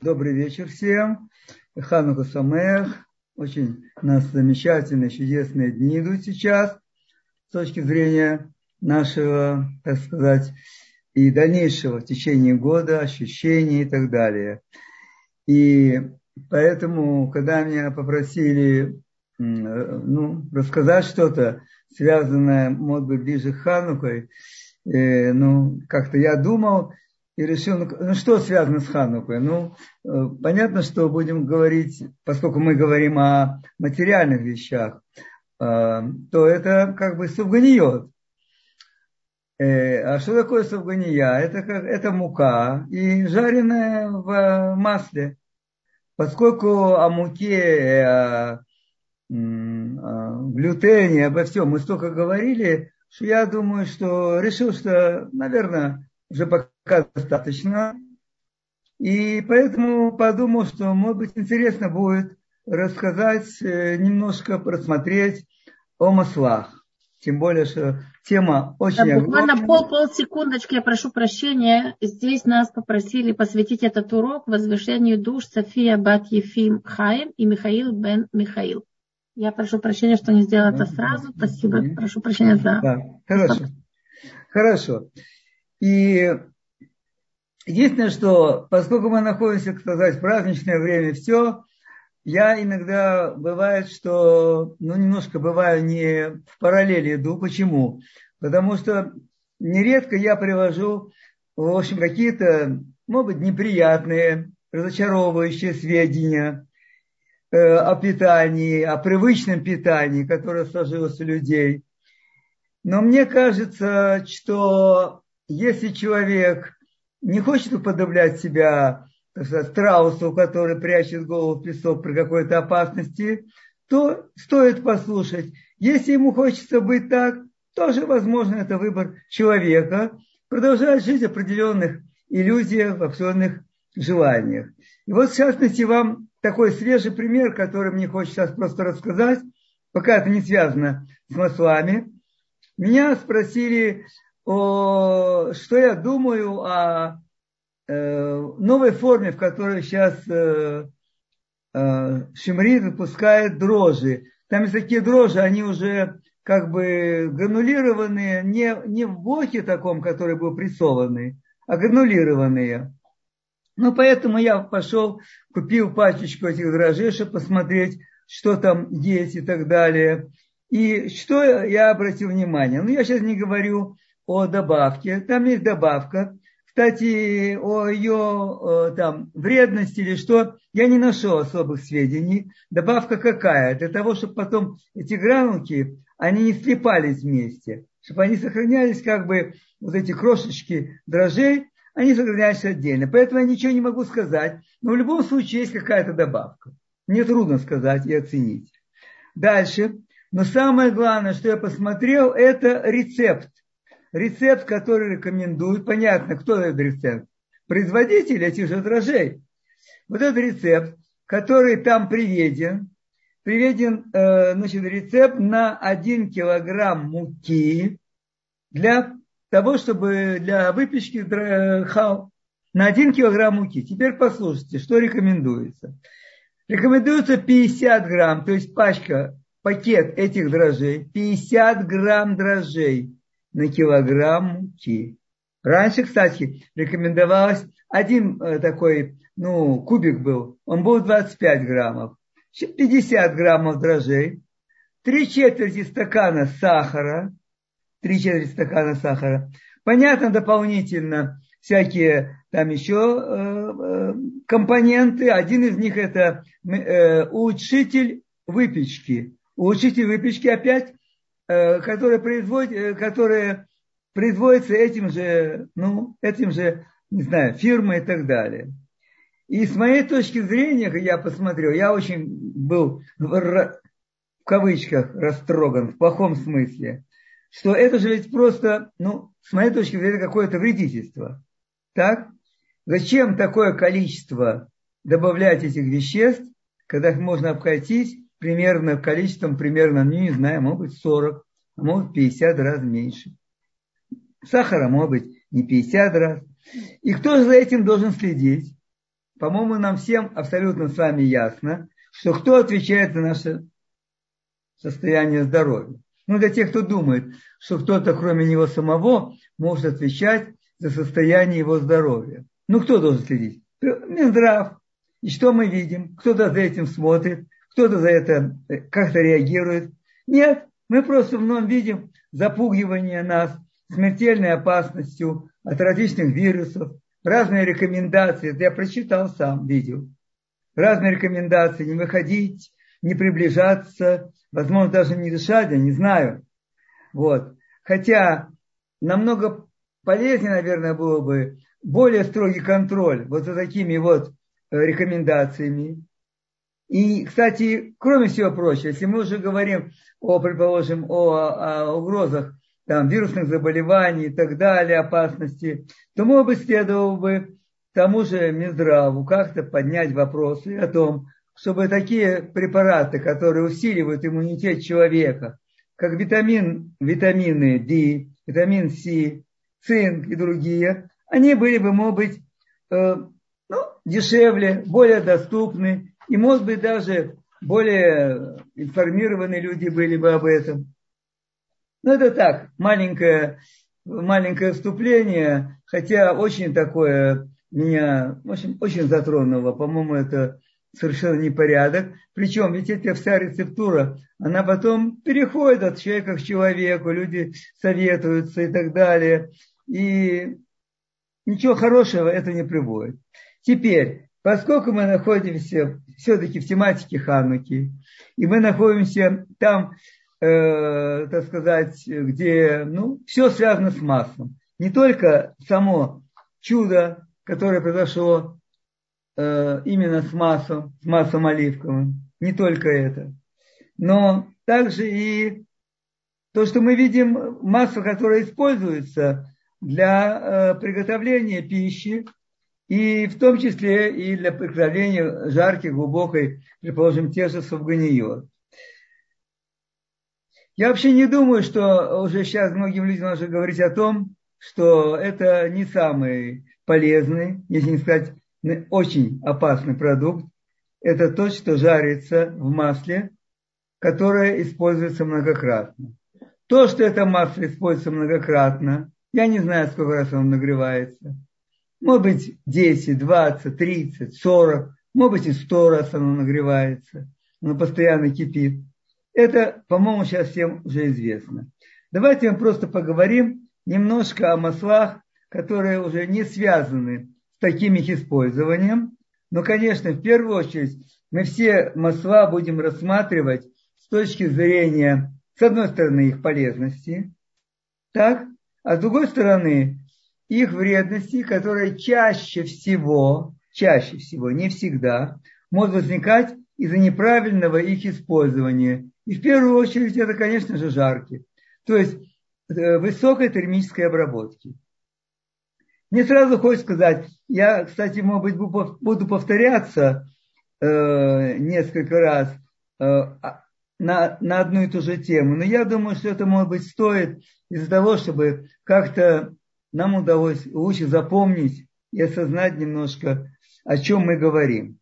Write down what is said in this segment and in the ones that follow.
Добрый вечер всем. Ханука Самех. Очень у нас замечательные, чудесные дни идут сейчас с точки зрения нашего, так сказать, и дальнейшего в течение года, ощущений и так далее. И поэтому, когда меня попросили ну, рассказать что-то, связанное, может быть, ближе к Ханукой, э, ну, как-то я думал, и решил, ну, ну что связано с Ханукой? Ну, э, понятно, что будем говорить, поскольку мы говорим о материальных вещах, э, то это как бы сувганиот. Э, а что такое сувгания? Это, как, это мука и жареная в масле. Поскольку о муке, о глютене, обо всем мы столько говорили, что я думаю, что решил, что, наверное, уже пока достаточно. И поэтому подумал, что, может быть, интересно будет рассказать, э, немножко просмотреть о маслах. Тем более, что тема очень да, Буквально пол, полсекундочки, я прошу прощения. Здесь нас попросили посвятить этот урок возвышению душ София Бат Ефим Хаим и Михаил Бен Михаил. Я прошу прощения, что не сделала это сразу. Спасибо. Прошу прощения за... Да, хорошо. Хорошо. И единственное, что поскольку мы находимся, так сказать, в праздничное время, все, я иногда бывает, что, ну, немножко бываю не в параллели иду. Почему? Потому что нередко я привожу, в общем, какие-то, может быть, неприятные, разочаровывающие сведения э, о питании, о привычном питании, которое сложилось у людей. Но мне кажется, что если человек не хочет уподоблять себя так сказать, страусу, который прячет голову в песок при какой-то опасности, то стоит послушать. Если ему хочется быть так, тоже, возможно, это выбор человека, продолжать жить в определенных иллюзиях, в определенных желаниях. И вот, в частности, вам такой свежий пример, который мне хочется сейчас просто рассказать, пока это не связано с маслами. Меня спросили о, что я думаю о э, новой форме, в которой сейчас э, э, Шимрит выпускает дрожжи. Там есть такие дрожжи, они уже как бы гранулированные, не, не в блоке таком, который был прессованный, а гранулированные. Ну, поэтому я пошел, купил пачечку этих дрожжей, чтобы посмотреть, что там есть и так далее. И что я обратил внимание? Ну, я сейчас не говорю о добавке. Там есть добавка. Кстати, о ее там, вредности или что, я не нашел особых сведений. Добавка какая? Для того, чтобы потом эти гранулки, они не слипались вместе. Чтобы они сохранялись, как бы, вот эти крошечки дрожжей, они сохранялись отдельно. Поэтому я ничего не могу сказать. Но в любом случае есть какая-то добавка. Мне трудно сказать и оценить. Дальше. Но самое главное, что я посмотрел, это рецепт рецепт, который рекомендуют, понятно, кто этот рецепт? Производитель этих же дрожжей. Вот этот рецепт, который там приведен, приведен э, значит, рецепт на 1 килограмм муки для того, чтобы для выпечки хал на 1 килограмм муки. Теперь послушайте, что рекомендуется. Рекомендуется 50 грамм, то есть пачка, пакет этих дрожжей, 50 грамм дрожжей на килограмм муки. Раньше, кстати, рекомендовалось один э, такой, ну, кубик был, он был 25 граммов, 50 граммов дрожжей, три четверти стакана сахара, три четверти стакана сахара. Понятно, дополнительно всякие там еще э, э, компоненты. Один из них это э, улучшитель выпечки. Улучшитель выпечки опять Э, которые, производят, э, которые производятся этим же, ну, этим же, не знаю, фирмой и так далее. И с моей точки зрения, я посмотрел, я очень был в кавычках растроган, в плохом смысле, что это же ведь просто, ну, с моей точки зрения, какое-то вредительство. Так? Зачем такое количество добавлять этих веществ, когда их можно обходить примерно количеством, примерно, ну, не знаю, может быть 40, а может 50 раз меньше. Сахара может быть не 50 раз. И кто за этим должен следить? по-моему, нам всем абсолютно с вами ясно, что кто отвечает за наше состояние здоровья. Ну, для тех, кто думает, что кто-то, кроме него самого, может отвечать за состояние его здоровья. Ну, кто должен следить? Минздрав. И что мы видим? Кто-то за этим смотрит, кто-то за это э, как-то реагирует. Нет, мы просто вновь видим запугивание нас смертельной опасностью от различных вирусов, разные рекомендации. Я прочитал сам, видел. Разные рекомендации, не выходить, не приближаться, возможно, даже не дышать, я не знаю. Вот. Хотя намного полезнее, наверное, было бы более строгий контроль вот за такими вот э, рекомендациями. И, кстати, кроме всего прочего, если мы уже говорим о, предположим, о, о угрозах там, вирусных заболеваний и так далее, опасности, то, может быть, следовало бы тому же Минздраву как-то поднять вопросы о том, чтобы такие препараты, которые усиливают иммунитет человека, как витамин, витамины D, витамин С, цинк и другие, они были бы, может быть, э, ну, дешевле, более доступны, и, может быть, даже более информированные люди были бы об этом. Ну, это так, маленькое, маленькое вступление, хотя очень такое меня очень, очень затронуло. По-моему, это совершенно непорядок. Причем ведь эта вся рецептура, она потом переходит от человека к человеку, люди советуются и так далее. И ничего хорошего это не приводит. Теперь, поскольку мы находимся все-таки в тематике Хануки, и мы находимся там, э, так сказать, где ну, все связано с маслом. Не только само чудо, которое произошло э, именно с маслом, с маслом оливковым, не только это, но также и то, что мы видим, масло, которое используется для э, приготовления пищи, и в том числе и для приготовления жаркой, глубокой, предположим, те же сафганиот. Я вообще не думаю, что уже сейчас многим людям нужно говорить о том, что это не самый полезный, если не сказать, очень опасный продукт. Это то, что жарится в масле, которое используется многократно. То, что это масло используется многократно, я не знаю, сколько раз оно нагревается. Может быть, 10, 20, 30, 40, может быть, и 100 раз оно нагревается. Оно постоянно кипит. Это, по-моему, сейчас всем уже известно. Давайте мы просто поговорим немножко о маслах, которые уже не связаны с таким их использованием. Но, конечно, в первую очередь мы все масла будем рассматривать с точки зрения, с одной стороны, их полезности, так, а с другой стороны, их вредности, которые чаще всего, чаще всего, не всегда, могут возникать из-за неправильного их использования. И в первую очередь это, конечно же, жарки. То есть э, высокой термической обработки. Мне сразу хочется сказать, я, кстати, может быть, буду повторяться э, несколько раз э, а, на, на одну и ту же тему, но я думаю, что это, может быть, стоит из-за того, чтобы как-то нам удалось лучше запомнить и осознать немножко, о чем мы говорим.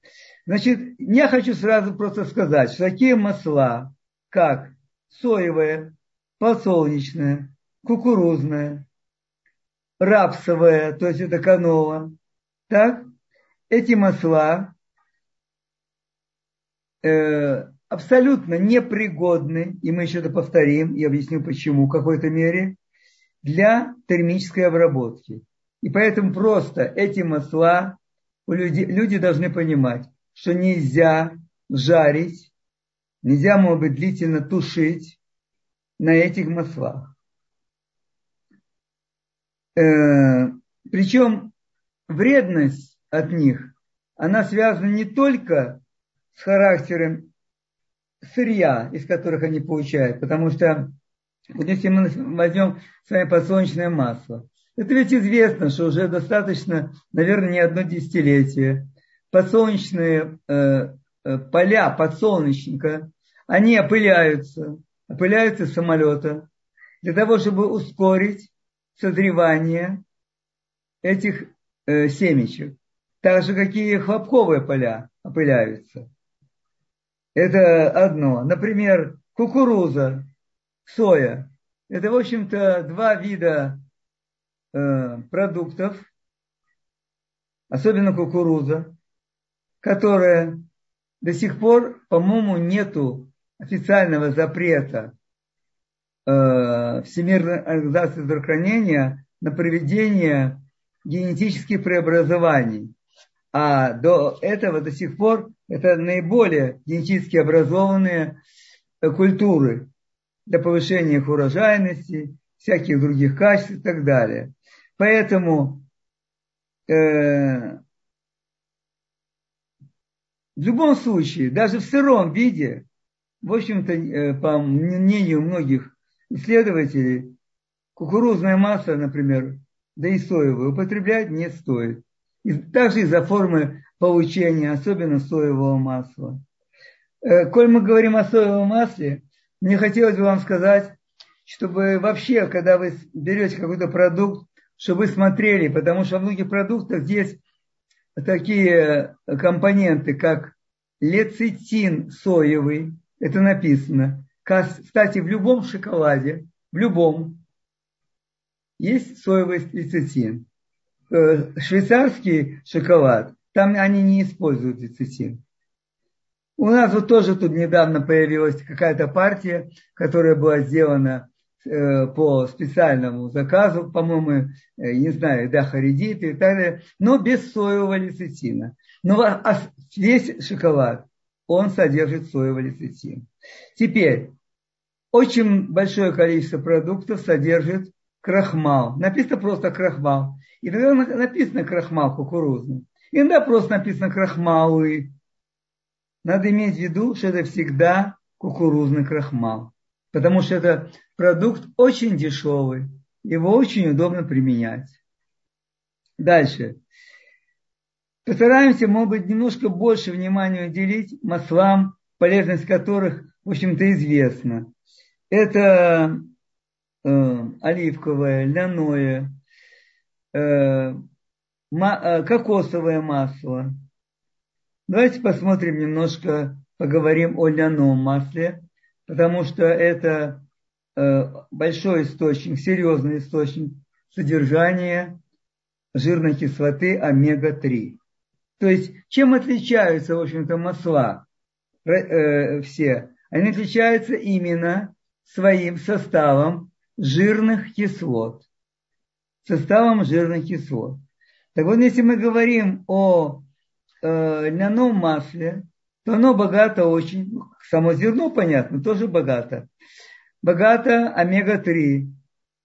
Значит, я хочу сразу просто сказать, что такие масла, как соевое, подсолнечное, кукурузное, рапсовое, то есть это канола, так, эти масла э, абсолютно непригодны, и мы еще это повторим, и объясню почему в какой-то мере, для термической обработки. И поэтому просто эти масла у людей, люди должны понимать, что нельзя жарить, нельзя, может быть, длительно тушить на этих маслах. Э, причем вредность от них, она связана не только с характером сырья, из которых они получают, потому что вот если мы возьмем с вами подсолнечное масло, это ведь известно, что уже достаточно, наверное, не одно десятилетие. Подсолнечные э, э, поля подсолнечника, они опыляются, опыляются самолета для того, чтобы ускорить созревание этих э, семечек. Так же, какие хлопковые поля опыляются. Это одно. Например, кукуруза, соя. Это, в общем-то, два вида э, продуктов, особенно кукуруза, которая до сих пор, по-моему, нету официального запрета э, Всемирной организации здравоохранения на проведение генетических преобразований. А до этого, до сих пор, это наиболее генетически образованные э, культуры для повышения их урожайности, всяких других качеств и так далее. Поэтому э, в любом случае, даже в сыром виде, в общем-то, э, по мнению многих исследователей, кукурузное масло, например, да и соевое, употреблять не стоит. И также из-за формы получения, особенно соевого масла. Э, коль мы говорим о соевом масле, мне хотелось бы вам сказать, чтобы вообще, когда вы берете какой-то продукт, чтобы вы смотрели, потому что в многих продуктах есть такие компоненты, как лецитин соевый, это написано. Кстати, в любом шоколаде, в любом, есть соевый лецитин. Э, швейцарский шоколад, там они не используют лецитин. У нас вот тоже тут недавно появилась какая-то партия, которая была сделана Э, по специальному заказу, по-моему, э, не знаю, да, харидиты и так далее, но без соевого лецитина. Но а весь шоколад, он содержит соевый лецитин. Теперь, очень большое количество продуктов содержит крахмал. Написано просто крахмал. И тогда написано крахмал кукурузный. Иногда просто написано крахмалы. Надо иметь в виду, что это всегда кукурузный крахмал. Потому что это продукт очень дешевый, его очень удобно применять. Дальше. Постараемся, может быть, немножко больше внимания уделить маслам, полезность которых, в общем-то, известна. Это э, оливковое, льняное, э, э, кокосовое масло. Давайте посмотрим немножко, поговорим о льняном масле, потому что это Э, большой источник, серьезный источник содержания жирной кислоты омега-3. То есть, чем отличаются, в общем-то, масла э, все? Они отличаются именно своим составом жирных кислот. Составом жирных кислот. Так вот, если мы говорим о э, льняном масле, то оно богато очень, ну, само зерно, понятно, тоже богато богата омега-3.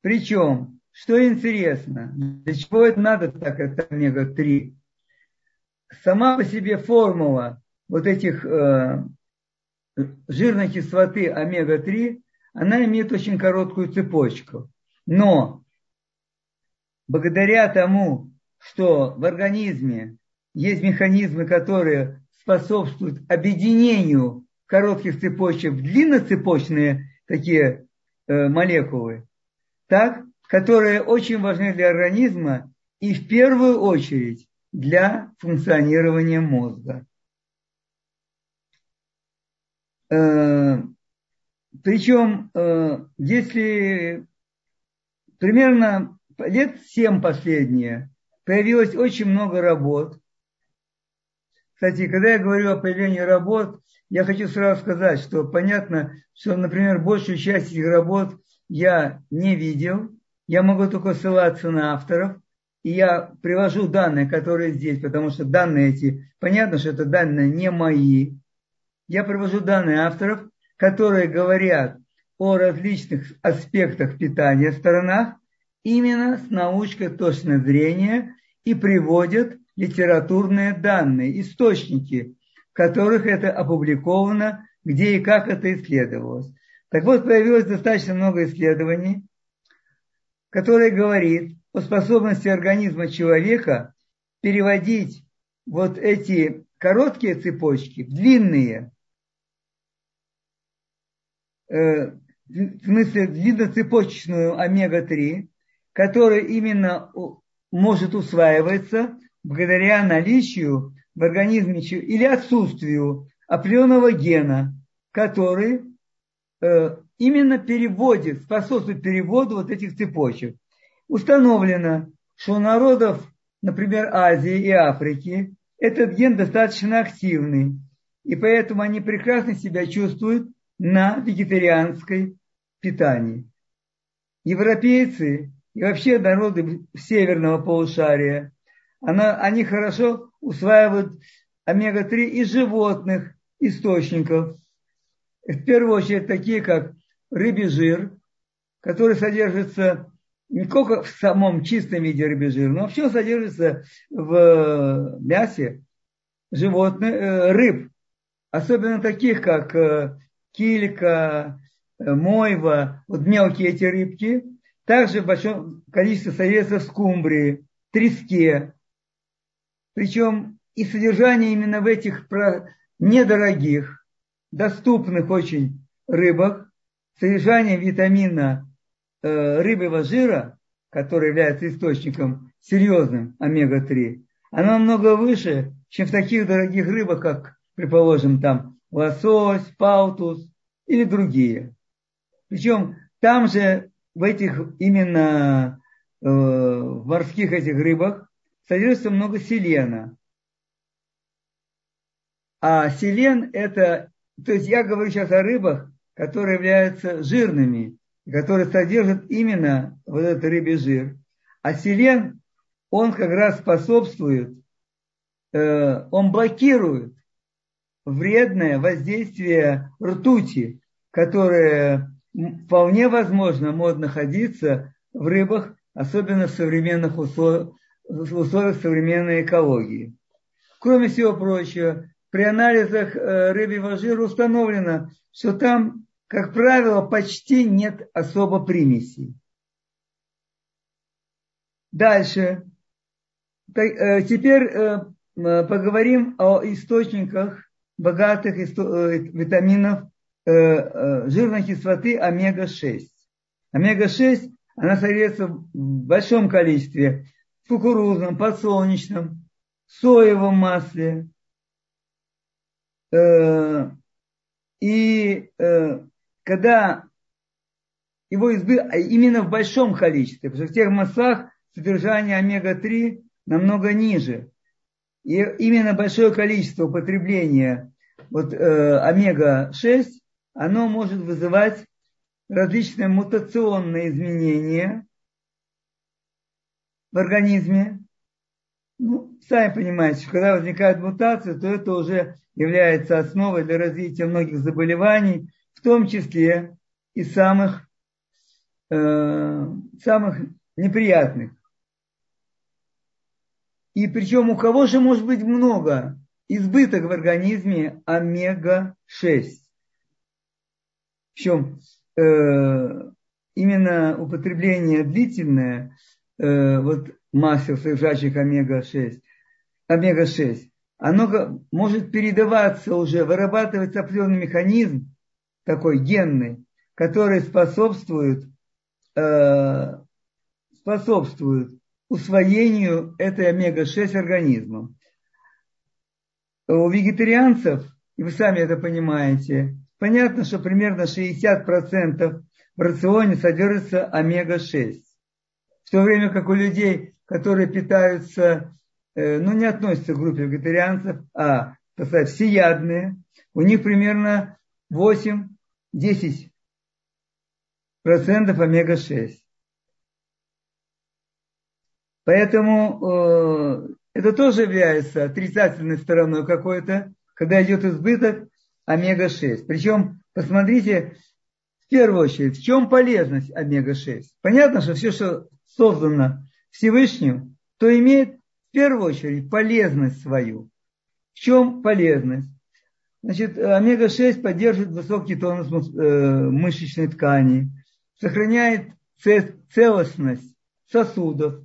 Причем, что интересно, для чего это надо так, это омега-3? Сама по себе формула вот этих э, жирной кислоты омега-3, она имеет очень короткую цепочку. Но благодаря тому, что в организме есть механизмы, которые способствуют объединению коротких цепочек в длинноцепочные такие э, молекулы, так, которые очень важны для организма и в первую очередь для функционирования мозга. Э, причем, э, если примерно лет семь последние появилось очень много работ. Кстати, когда я говорю о появлении работ, я хочу сразу сказать, что понятно, что, например, большую часть этих работ я не видел, я могу только ссылаться на авторов, и я привожу данные, которые здесь, потому что данные эти, понятно, что это данные не мои. Я привожу данные авторов, которые говорят о различных аспектах питания, сторонах, именно с научной точки зрения и приводят литературные данные, источники, в которых это опубликовано, где и как это исследовалось. Так вот, появилось достаточно много исследований, которые говорит о способности организма человека переводить вот эти короткие цепочки в длинные, э, в смысле длинноцепочечную омега-3, которая именно может усваиваться благодаря наличию в организме или отсутствию определенного гена, который э, именно переводит, способствует переводу вот этих цепочек. Установлено, что у народов, например, Азии и Африки, этот ген достаточно активный, и поэтому они прекрасно себя чувствуют на вегетарианской питании. Европейцы и вообще народы северного полушария, она, они хорошо усваивают омега-3 из животных источников. В первую очередь такие, как рыбий жир, который содержится не только в самом чистом виде рыбий жир, но вообще содержится в мясе животных, э, рыб, особенно таких, как э, килька, э, мойва, вот мелкие эти рыбки, также в большом количестве содержится в скумбрии, треске. Причем и содержание именно в этих недорогих, доступных очень рыбах, содержание витамина э, рыбьего жира, который является источником серьезным омега-3, оно намного выше, чем в таких дорогих рыбах, как, предположим, там лосось, паутус или другие. Причем там же в этих именно э, в морских этих рыбах содержится много селена. А селен это, то есть я говорю сейчас о рыбах, которые являются жирными, которые содержат именно вот этот рыбий жир. А селен, он как раз способствует, э, он блокирует вредное воздействие ртути, которое вполне возможно может находиться в рыбах, особенно в современных условиях, в условиях современной экологии. Кроме всего прочего, при анализах э, рыбьего жира установлено, что там, как правило, почти нет особо примесей. Дальше. Э, теперь э, поговорим о источниках богатых витаминов жирной кислоты омега-6. Омега-6, она содержится в большом количестве кукурузном, подсолнечном, соевом масле, Э, и э, когда его избы, а именно в большом количестве, потому что в тех маслах содержание омега-3 намного ниже. И именно большое количество употребления вот, э, омега-6, оно может вызывать различные мутационные изменения в организме. Ну, сами понимаете, когда возникает мутация, то это уже является основой для развития многих заболеваний, в том числе и самых, э, самых неприятных. И причем у кого же может быть много избыток в организме омега-6. Причем э, именно употребление длительное э, вот масел, содержащих омега-6, омега-6, оно может передаваться уже, вырабатывается определенный механизм, такой генный, который способствует, э, способствует усвоению этой омега-6 организмом. У вегетарианцев, и вы сами это понимаете, понятно, что примерно 60% в рационе содержится омега-6. В то время как у людей, которые питаются Э, ну, не относятся к группе вегетарианцев, а, так сказать, всеядные, у них примерно 8-10% омега-6. Поэтому э, это тоже является отрицательной стороной какой-то, когда идет избыток омега-6. Причем, посмотрите, в первую очередь, в чем полезность омега-6? Понятно, что все, что создано Всевышним, то имеет в первую очередь полезность свою. В чем полезность? Значит, омега-6 поддерживает высокий тонус э, мышечной ткани, сохраняет целостность сосудов,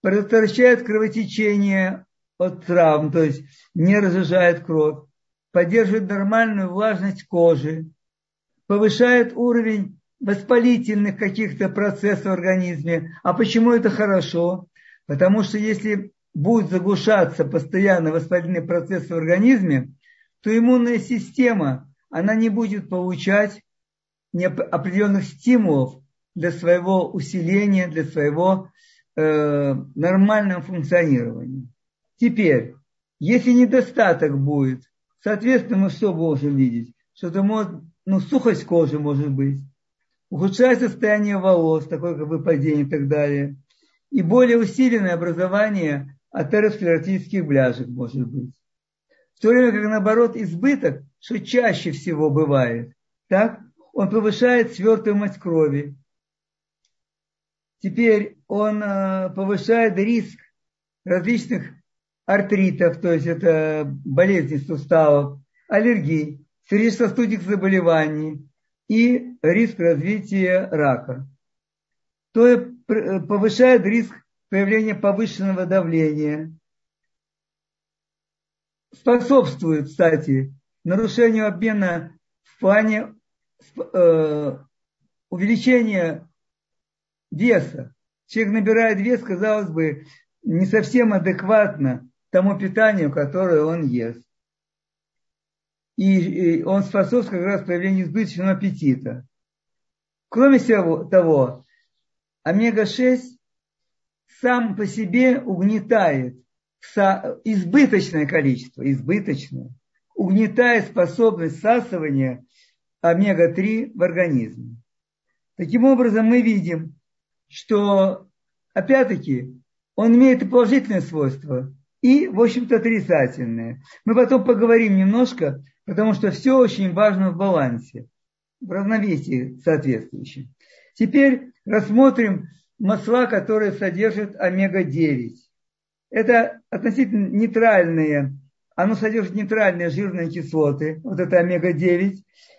предотвращает кровотечение от травм, то есть не разжижает кровь, поддерживает нормальную влажность кожи, повышает уровень воспалительных каких-то процессов в организме. А почему это хорошо? Потому что если будет заглушаться постоянно воспалительный процесс в организме, то иммунная система, она не будет получать определенных стимулов для своего усиления, для своего э, нормального функционирования. Теперь, если недостаток будет, соответственно, мы что можем видеть? Что-то может, ну, сухость кожи может быть, ухудшается состояние волос, такое как выпадение и так далее, и более усиленное образование атеросклеротических бляшек может быть. В то время как наоборот избыток, что чаще всего бывает, так, он повышает свертываемость крови. Теперь он э, повышает риск различных артритов, то есть это болезни суставов, аллергий, сердечно-сосудистых заболеваний и риск развития рака. То э, повышает риск появления повышенного давления, способствует, кстати, нарушению обмена в плане э, увеличения веса. Человек набирает вес, казалось бы, не совсем адекватно тому питанию, которое он ест. И, он способствует как раз появлению избыточного аппетита. Кроме всего того, омега-6 сам по себе угнетает избыточное количество, избыточное, угнетает способность всасывания омега-3 в организме. Таким образом, мы видим, что, опять-таки, он имеет и положительные свойства, и, в общем-то, отрицательные. Мы потом поговорим немножко, потому что все очень важно в балансе, в равновесии соответствующем. Теперь рассмотрим масла, которые содержат омега-9. Это относительно нейтральные, оно содержит нейтральные жирные кислоты, вот это омега-9,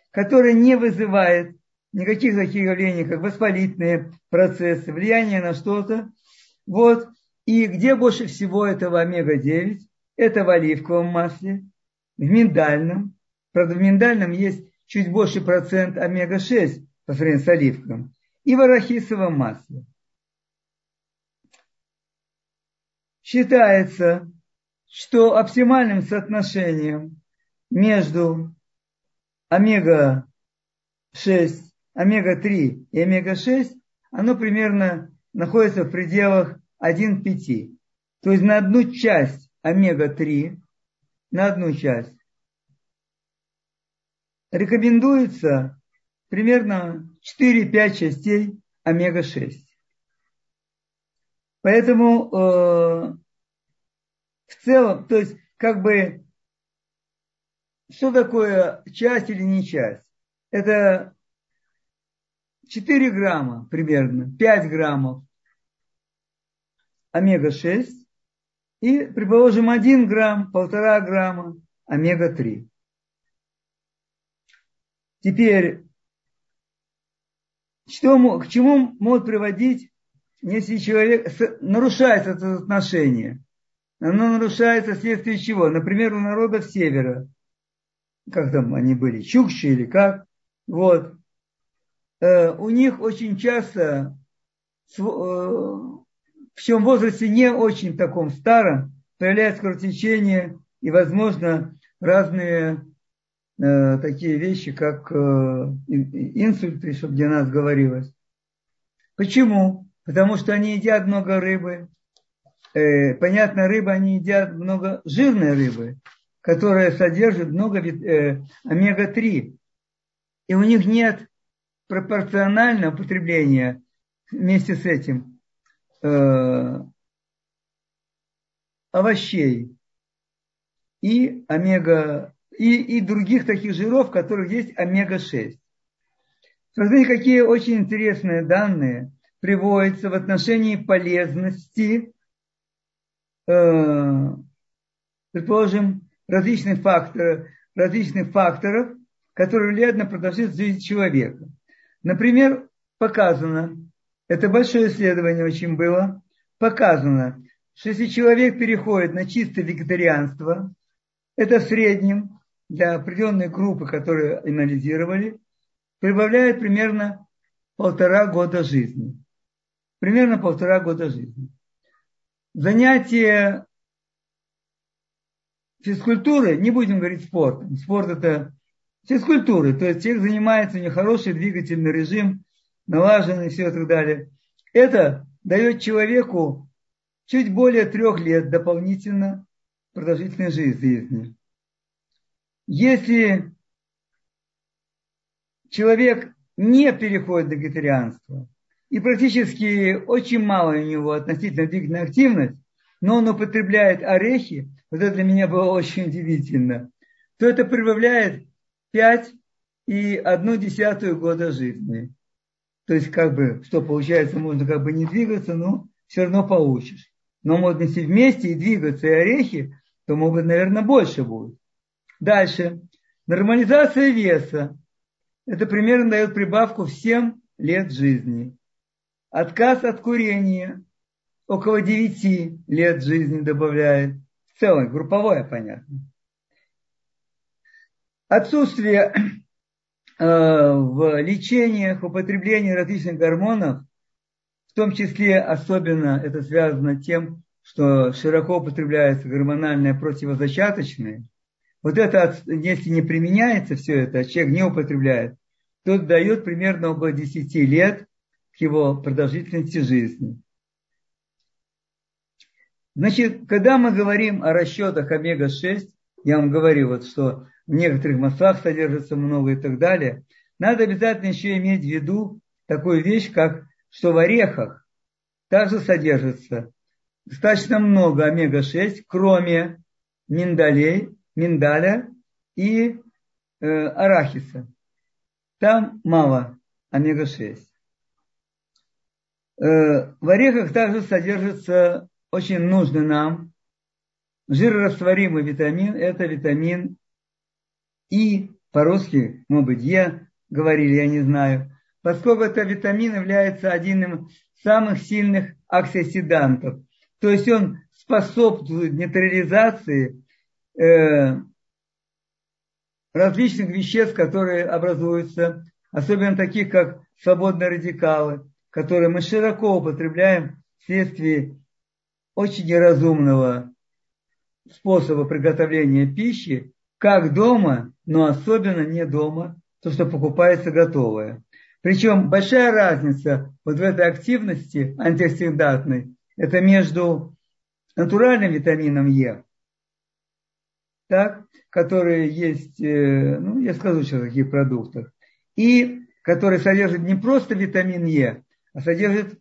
которые не вызывают никаких таких явлений, как воспалительные процессы, влияние на что-то. Вот. И где больше всего этого омега-9? Это в оливковом масле, в миндальном. Правда, в миндальном есть чуть больше процент омега-6 по сравнению с оливковым. И в арахисовом масле. Считается, что оптимальным соотношением между омега-6 омега-3 и омега-6, оно примерно находится в пределах 1 к 5. То есть на одну часть омега-3, на одну часть, рекомендуется примерно 4-5 частей омега-6. Поэтому э, в целом, то есть как бы, что такое часть или не часть? Это 4 грамма примерно, 5 граммов омега-6 и, предположим, 1 грамм, полтора грамма омега-3. Теперь, что, к чему может приводить, если человек нарушает это отношение? Оно нарушается вследствие чего? Например, у народов севера, как там они были, чукчи или как, вот, Э, у них очень часто э, в всем возрасте не очень таком старом появляется кровотечение и, возможно, разные такие вещи, как инсульты, чтобы для нас говорилось. Почему? Потому что они едят много рыбы. понятно, рыба они едят много жирной рыбы, которая содержит много омега-3. И у них нет пропорционально употребление вместе с этим э, овощей и омега и, и других таких жиров, в которых есть омега-6. Смотрите, какие очень интересные данные приводятся в отношении полезности, э, предположим, различных факторов, различных факторов, которые влияют на продолжительность жизни человека. Например, показано, это большое исследование очень было, показано, что если человек переходит на чистое вегетарианство, это в среднем для определенной группы, которые анализировали, прибавляет примерно полтора года жизни. Примерно полтора года жизни. занятие физкультуры, не будем говорить спорт, спорт это физкультуры, то есть человек занимается, у него хороший двигательный режим, налаженный все и так далее. Это дает человеку чуть более трех лет дополнительно продолжительной жизни. Если человек не переходит до вегетарианства, и практически очень мало у него относительно двигательная активность, но он употребляет орехи, вот это для меня было очень удивительно, то это прибавляет 5 и одну десятую года жизни. То есть, как бы, что получается, можно как бы не двигаться, но все равно получишь. Но можно если вместе и двигаться, и орехи, то могут, наверное, больше будет. Дальше. Нормализация веса. Это примерно дает прибавку в 7 лет жизни. Отказ от курения около 9 лет жизни добавляет. В целом, групповое, понятно. Отсутствие э, в лечениях, употреблении различных гормонов, в том числе особенно это связано тем, что широко употребляется гормональное противозачаточное, вот это, если не применяется все это, а человек не употребляет, то дает примерно около 10 лет к его продолжительности жизни. Значит, когда мы говорим о расчетах омега-6, я вам говорю, вот, что в некоторых маслах содержится много и так далее, надо обязательно еще иметь в виду такую вещь, как что в орехах также содержится достаточно много омега-6, кроме миндалей, миндаля и э, арахиса. Там мало омега-6. Э, в орехах также содержится очень нужный нам жирорастворимый витамин. Это витамин И, по-русски, может быть, Е, говорили, я не знаю. Поскольку этот витамин является одним из самых сильных оксидантов. То есть он способствует нейтрализации э, различных веществ, которые образуются, особенно таких, как свободные радикалы, которые мы широко употребляем вследствие очень неразумного способа приготовления пищи, как дома, но особенно не дома, то, что покупается готовое. Причем большая разница вот в этой активности антиоксидантной, это между натуральным витамином Е, так, которые есть, э, ну, я скажу сейчас о каких продуктах, и который содержит не просто витамин Е, а содержит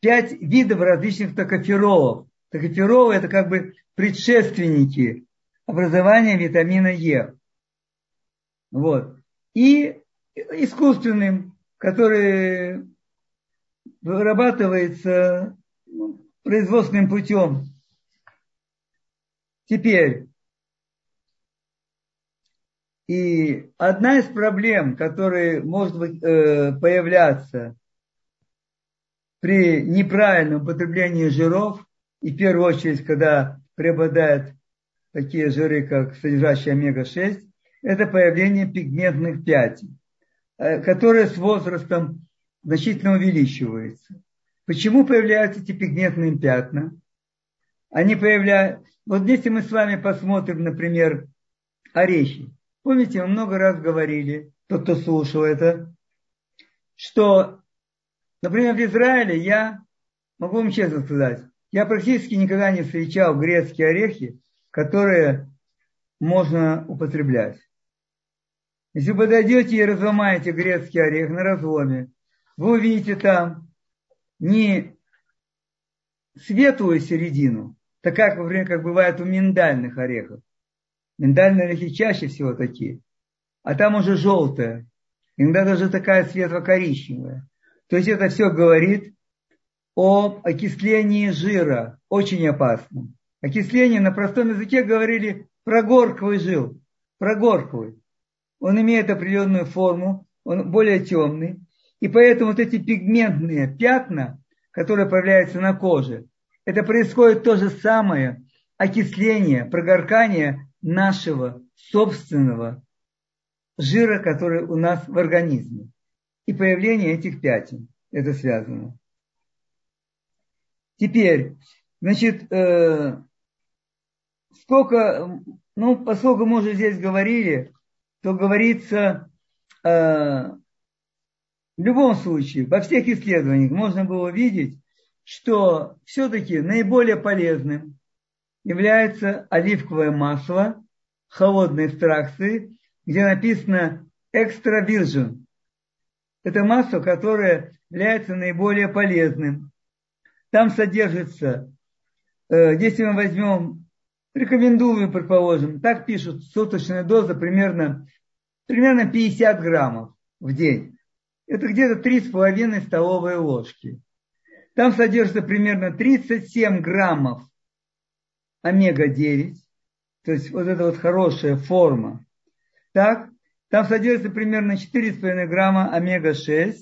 пять видов различных токоферолов. Токоферолы – это как бы предшественники образования витамина Е. Вот. И искусственным, который вырабатывается ну, производственным путем. Теперь, и одна из проблем, которые может э, появляться при неправильном употреблении жиров, и в первую очередь, когда преобладают такие жиры, как содержащие омега-6, это появление пигментных пятен, э, которые с возрастом значительно увеличиваются. Почему появляются эти пигментные пятна? Они появляются... Вот если мы с вами посмотрим, например, орехи. Помните, мы много раз говорили, тот, кто слушал это, что Например, в Израиле я, могу вам честно сказать, я практически никогда не встречал грецкие орехи, которые можно употреблять. Если вы подойдете и разломаете грецкий орех на разломе, вы увидите там не светлую середину, такая, как, например, как бывает у миндальных орехов. Миндальные орехи чаще всего такие. А там уже желтая, иногда даже такая светло-коричневая. То есть это все говорит об окислении жира, очень опасном. Окисление на простом языке говорили про горковый жил, про горковый. Он имеет определенную форму, он более темный. И поэтому вот эти пигментные пятна, которые появляются на коже, это происходит то же самое окисление, прогоркание нашего собственного жира, который у нас в организме и появление этих пятен. Это связано. Теперь, Значит, э, сколько, ну, поскольку мы уже здесь говорили, то говорится, э, в любом случае, во всех исследованиях можно было видеть, что все-таки наиболее полезным является оливковое масло холодной экстракции, где написано extra virgin. Это масло, которое является наиболее полезным. Там содержится, э, если мы возьмем, рекомендую, предположим, так пишут, суточная доза примерно, примерно 50 граммов в день. Это где-то 3,5 столовые ложки. Там содержится примерно 37 граммов омега-9, то есть вот эта вот хорошая форма. Так, там содержится примерно 4,5 грамма омега-6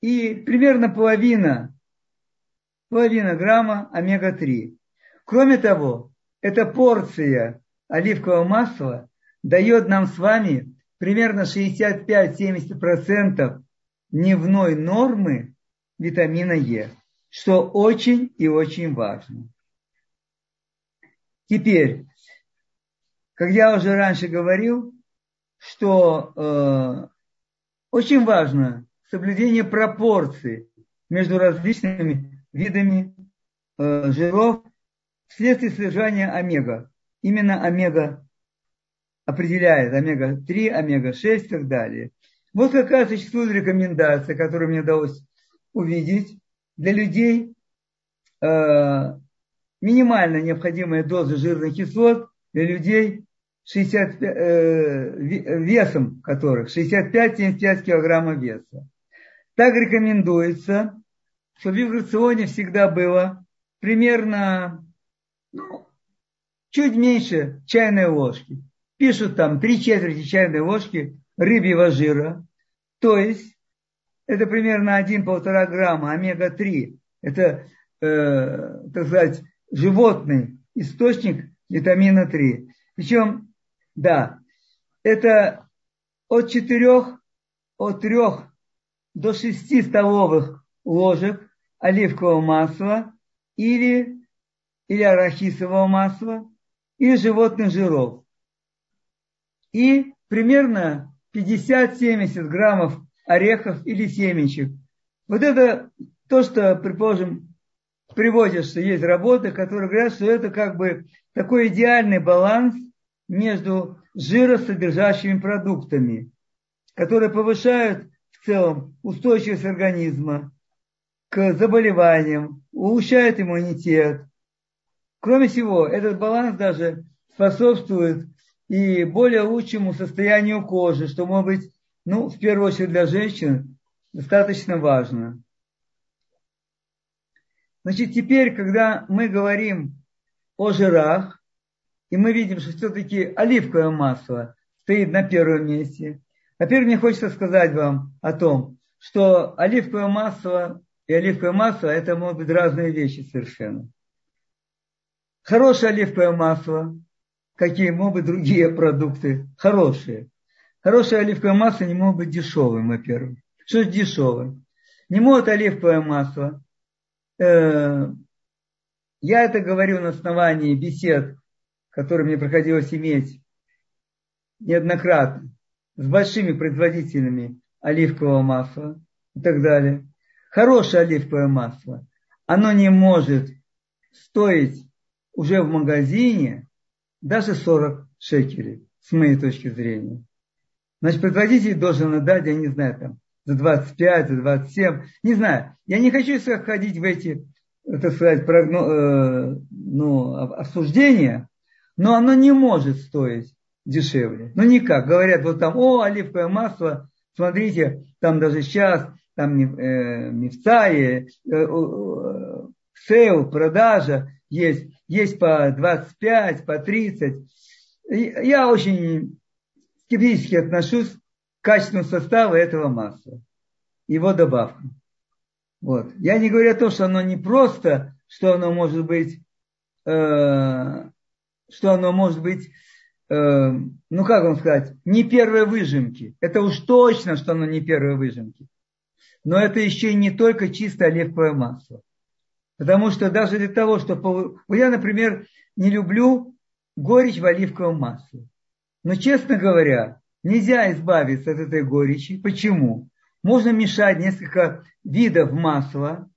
и примерно половина, половина грамма омега-3. Кроме того, эта порция оливкового масла дает нам с вами примерно 65-70% дневной нормы витамина Е, что очень и очень важно. Теперь, как я уже раньше говорил, что э, очень важно соблюдение пропорций между различными видами э, жиров вследствие содержания омега. Именно омега определяет омега-3, омега-6 и так далее. Вот какая существует рекомендация, которую мне удалось увидеть для людей э, минимально необходимая доза жирных кислот для людей 60, э, весом которых 65-75 килограммов веса. Так рекомендуется, чтобы в рационе всегда было примерно ну, чуть меньше чайной ложки. Пишут там три четверти чайной ложки рыбьего жира. То есть это примерно 1-1,5 грамма омега-3. Это, э, так сказать, животный источник витамина 3. Причем, да, это от 4, от 3 до 6 столовых ложек оливкового масла или, или арахисового масла или животных жиров. И примерно 50-70 граммов орехов или семечек. Вот это то, что, предположим, приводят, что есть работы, которые говорят, что это как бы такой идеальный баланс между жиросодержащими продуктами, которые повышают в целом устойчивость организма к заболеваниям, улучшают иммунитет. Кроме всего, этот баланс даже способствует и более лучшему состоянию кожи, что может быть ну, в первую очередь для женщин достаточно важно. Значит, теперь, когда мы говорим о жирах, и мы видим, что все-таки оливковое масло стоит на первом месте. Во-первых, мне хочется сказать вам о том, что оливковое масло и оливковое масло это могут быть разные вещи совершенно. Хорошее оливковое масло, какие могут быть другие продукты, хорошие. Хорошее оливковое масло не может быть дешевым, во-первых. Что же дешевое? Не может оливковое масло. Э, я это говорю на основании бесед, которые мне приходилось иметь неоднократно с большими производителями оливкового масла и так далее. Хорошее оливковое масло, оно не может стоить уже в магазине даже 40 шекелей, с моей точки зрения. Значит, производитель должен отдать, я не знаю, там, за 25, за 27, не знаю. Я не хочу входить в эти, так сказать, прогноз, э, ну, обсуждения, но оно не может стоить дешевле. Ну никак. Говорят, вот там, о, оливковое масло, смотрите, там даже сейчас, там э, מבצע и, э, э, sale, продажа есть, есть по 25, по 30. Я очень скептически отношусь к качественному составу этого масла, его добавкам. Вот. Я не говорю о том, что оно не просто, что оно может быть, э, что оно может быть, э, ну как вам сказать, не первой выжимки. Это уж точно, что оно не первой выжимки. Но это еще и не только чисто оливковое масло. Потому что даже для того, чтобы... Я, например, не люблю горечь в оливковом масле. Но, честно говоря, нельзя избавиться от этой горечи. Почему? Можно мешать несколько видов масла.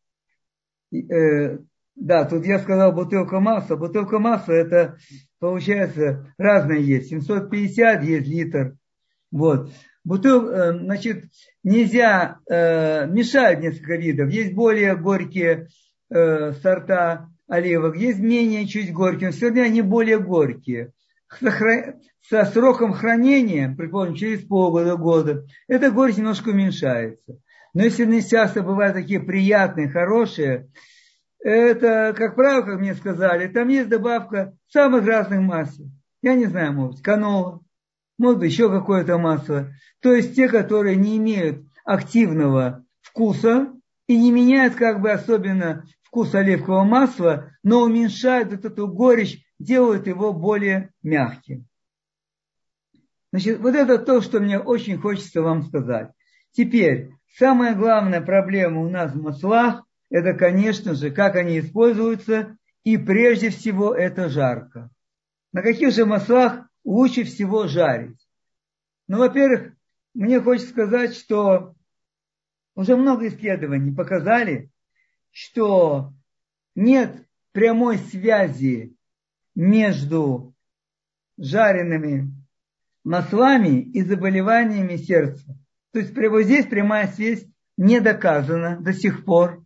Э, да, тут я сказал бутылка масла. Бутылка масла это получается разное есть. 750 есть литр. Вот. Бутыл, э, значит, нельзя э, мешать несколько видов. Есть более горькие э, сорта оливок, есть менее чуть горькие, но равно они более горькие. Со, сроком хранения, предположим, через полгода, года, эта горечь немножко уменьшается. Но если не часто бывают такие приятные, хорошие, это, как правило, как мне сказали, там есть добавка самых разных масел. Я не знаю, может, канола, может быть, еще какое-то масло. То есть те, которые не имеют активного вкуса и не меняют как бы особенно вкус оливкового масла, но уменьшают вот эту горечь, делают его более мягким. Значит, вот это то, что мне очень хочется вам сказать. Теперь, самая главная проблема у нас в маслах это, конечно же, как они используются, и прежде всего это жарко. На каких же маслах лучше всего жарить? Ну, во-первых, мне хочется сказать, что уже много исследований показали, что нет прямой связи между жареными маслами и заболеваниями сердца. То есть вот здесь прямая связь не доказана до сих пор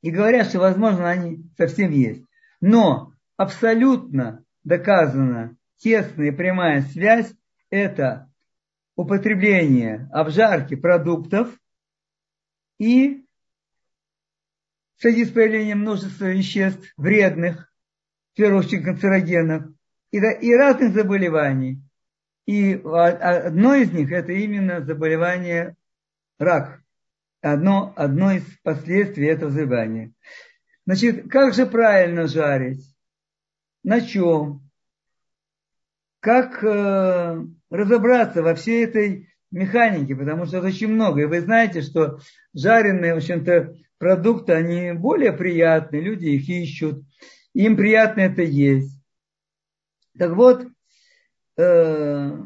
и говорят, что, возможно, они совсем есть. Но абсолютно доказана тесная прямая связь – это употребление обжарки продуктов и в связи с появлением множества веществ вредных, очередь канцерогенов, и, и разных заболеваний. И одно из них – это именно заболевание рак одно, одно из последствий этого забывания. Значит, как же правильно жарить? На чем? Как э, разобраться во всей этой механике, потому что это очень много. И вы знаете, что жареные, в общем-то, продукты, они более приятные, люди их ищут, им приятно это есть. Так вот, э,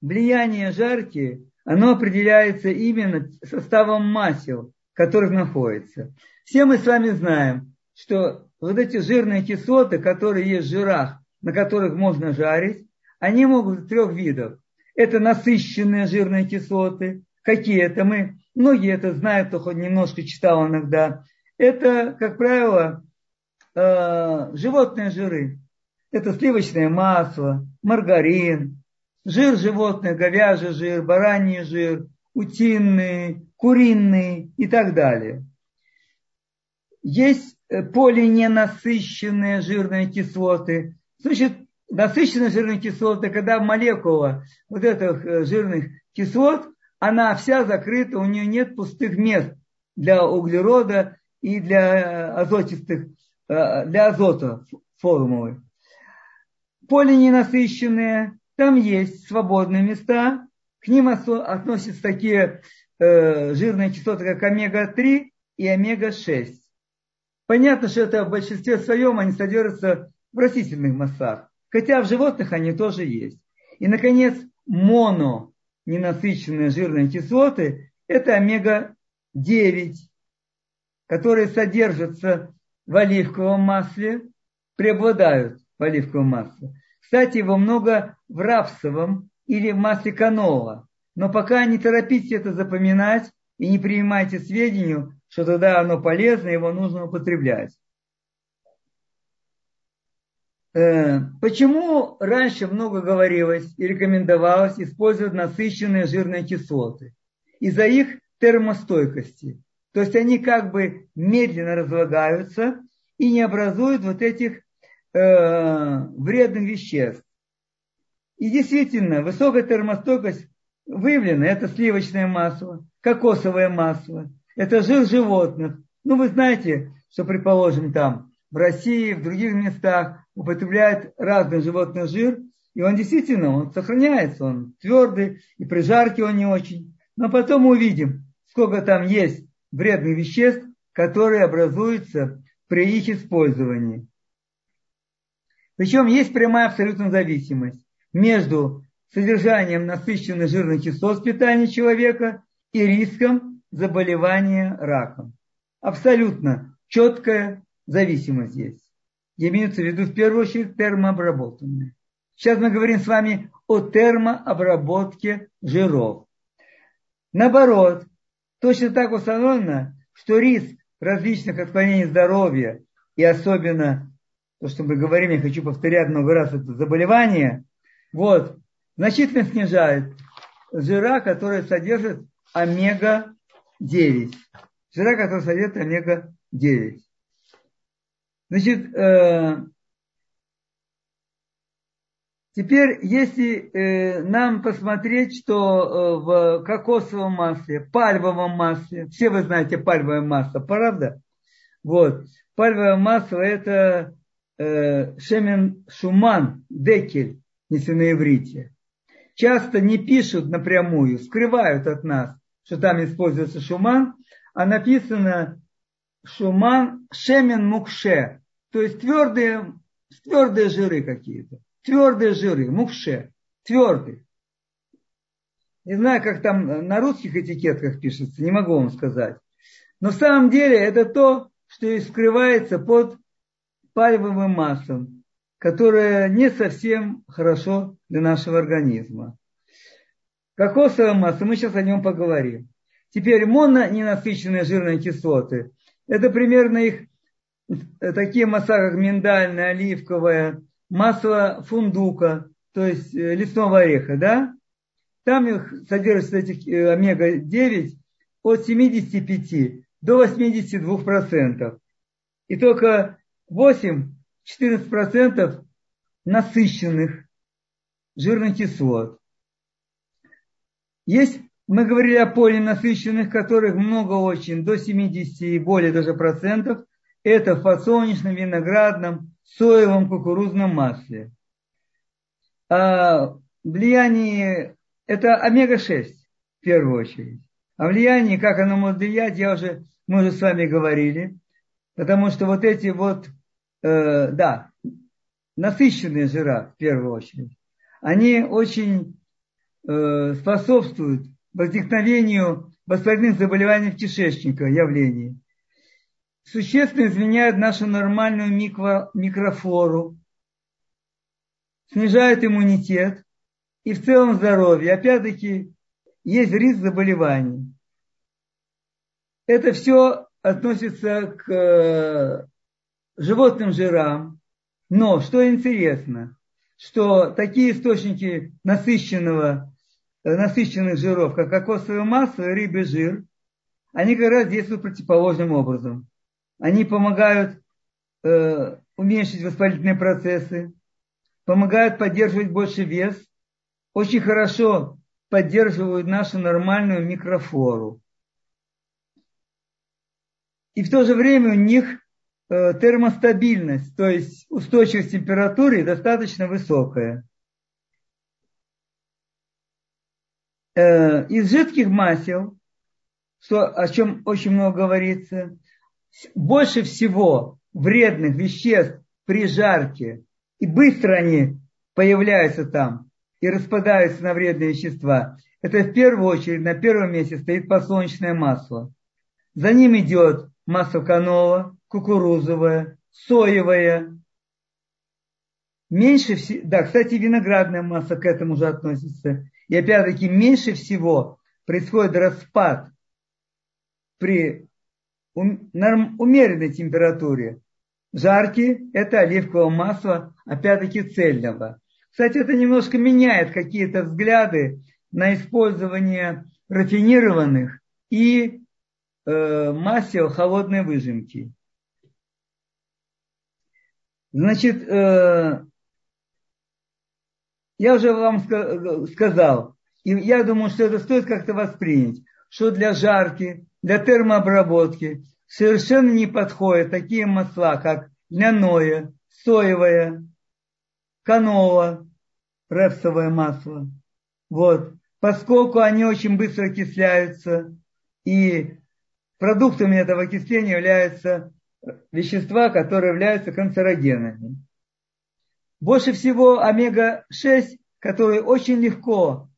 влияние жарки оно определяется именно составом масел, в которых находится. Все мы с вами знаем, что вот эти жирные кислоты, которые есть в жирах, на которых можно жарить, они могут быть трех видов. Это насыщенные жирные кислоты. Какие это мы? Многие это знают, кто хоть немножко читал иногда. Это, как правило, э, животные жиры. Это сливочное масло, маргарин, жир животных, говяжий жир, бараний жир, утиный, куриный и так далее. Есть э, полиненасыщенные жирные кислоты. Значит, насыщенные жирные кислоты, когда молекула вот этих э, жирных кислот, она вся закрыта, у нее нет пустых мест для углерода и для э, азотистых, для азота формулы. Полиненасыщенные там есть свободные места, к ним относятся такие э, жирные кислоты, как омега-3 и омега-6. Понятно, что это в большинстве своем они содержатся в растительных массах, хотя в животных они тоже есть. И, наконец, моно ненасыщенные жирные кислоты – это омега-9, которые содержатся в оливковом масле, преобладают в оливковом масле. Кстати, его много в рапсовом или в масле канола. Но пока не торопитесь это запоминать и не принимайте сведению, что тогда оно полезно, его нужно употреблять. Э, почему раньше много говорилось и рекомендовалось использовать насыщенные жирные кислоты? Из-за их термостойкости. То есть они как бы медленно разлагаются и не образуют вот этих э, вредных веществ. И действительно, высокая термостойкость выявлена. Это сливочное масло, кокосовое масло, это жир животных. Ну, вы знаете, что, предположим, там в России, в других местах употребляют разный животный жир, и он действительно, он сохраняется, он твердый, и при жарке он не очень. Но потом мы увидим, сколько там есть вредных веществ, которые образуются при их использовании. Причем есть прямая абсолютная зависимость между содержанием насыщенных жирных кислот в питании человека и риском заболевания раком. Абсолютно четкая зависимость есть. Имеется в виду в первую очередь термообработанные. Сейчас мы говорим с вами о термообработке жиров. Наоборот, точно так установлено, что риск различных отклонений здоровья и особенно то, что мы говорим, я хочу повторять много раз, это заболевание, вот, значительно снижает жира, которые содержат омега-9. Жира, которые содержат омега-9. Значит, э, теперь, если э, нам посмотреть, что э, в кокосовом масле, пальмовом масле, все вы знаете пальмовое масло, правда? Вот, пальмовое масло это э, шемен шуман, декель, если на иврите. Часто не пишут напрямую, скрывают от нас, что там используется шуман, а написано шуман шемен мукше, то есть твердые, твердые жиры какие-то, твердые жиры, мукше, твердые. Не знаю, как там на русских этикетках пишется, не могу вам сказать. Но в самом деле это то, что скрывается под пальмовым маслом, которое не совсем хорошо для нашего организма. Кокосовое масло, мы сейчас о нем поговорим. Теперь мононенасыщенные жирные кислоты. Это примерно их такие масла, как миндальное, оливковое, масло фундука, то есть э, лесного ореха, да? Там их содержится этих э, омега-9 от 75 до 82 процентов. И только 8-14% насыщенных жирных кислот. Есть, мы говорили о полинасыщенных, которых много очень, до 70 и более даже процентов. Это в подсолнечном, виноградном, соевом, кукурузном масле. А влияние, это омега-6 в первую очередь. А влияние, как оно может влиять, я уже, мы уже с вами говорили. Потому что вот эти вот э, да, насыщенные жира в первую очередь, они очень э, способствуют возникновению воспалительных заболеваний кишечника, явлений. Существенно изменяют нашу нормальную микро, микрофлору, снижают иммунитет и в целом здоровье. Опять-таки, есть риск заболеваний. Это все относится к животным жирам. Но что интересно, что такие источники насыщенного, э, насыщенных жиров, как кокосовое масло рыбий жир, они как раз действуют противоположным образом. Они помогают э, уменьшить воспалительные процессы, помогают поддерживать больше вес, очень хорошо поддерживают нашу нормальную микрофлору. И в то же время у них Э, термостабильность, то есть устойчивость температуры достаточно высокая. Э, из жидких масел, что, о чем очень много говорится, больше всего вредных веществ при жарке, и быстро они появляются там и распадаются на вредные вещества. Это в первую очередь на первом месте стоит подсолнечное масло. За ним идет масло канола, кукурузовая, соевая. Меньше всего, да, кстати, виноградная масса к этому же относится. И опять-таки меньше всего происходит распад при умеренной температуре. Жаркий – это оливковое масло, опять-таки цельного. Кстати, это немножко меняет какие-то взгляды на использование рафинированных и э, масел холодной выжимки. Значит, э, я уже вам сказал, и я думаю, что это стоит как-то воспринять, что для жарки, для термообработки совершенно не подходят такие масла, как льняное, соевое, канола, репсовое масло. Вот. Поскольку они очень быстро окисляются и продуктами этого окисления являются вещества, которые являются канцерогенами. Больше всего омега-6, которые очень легко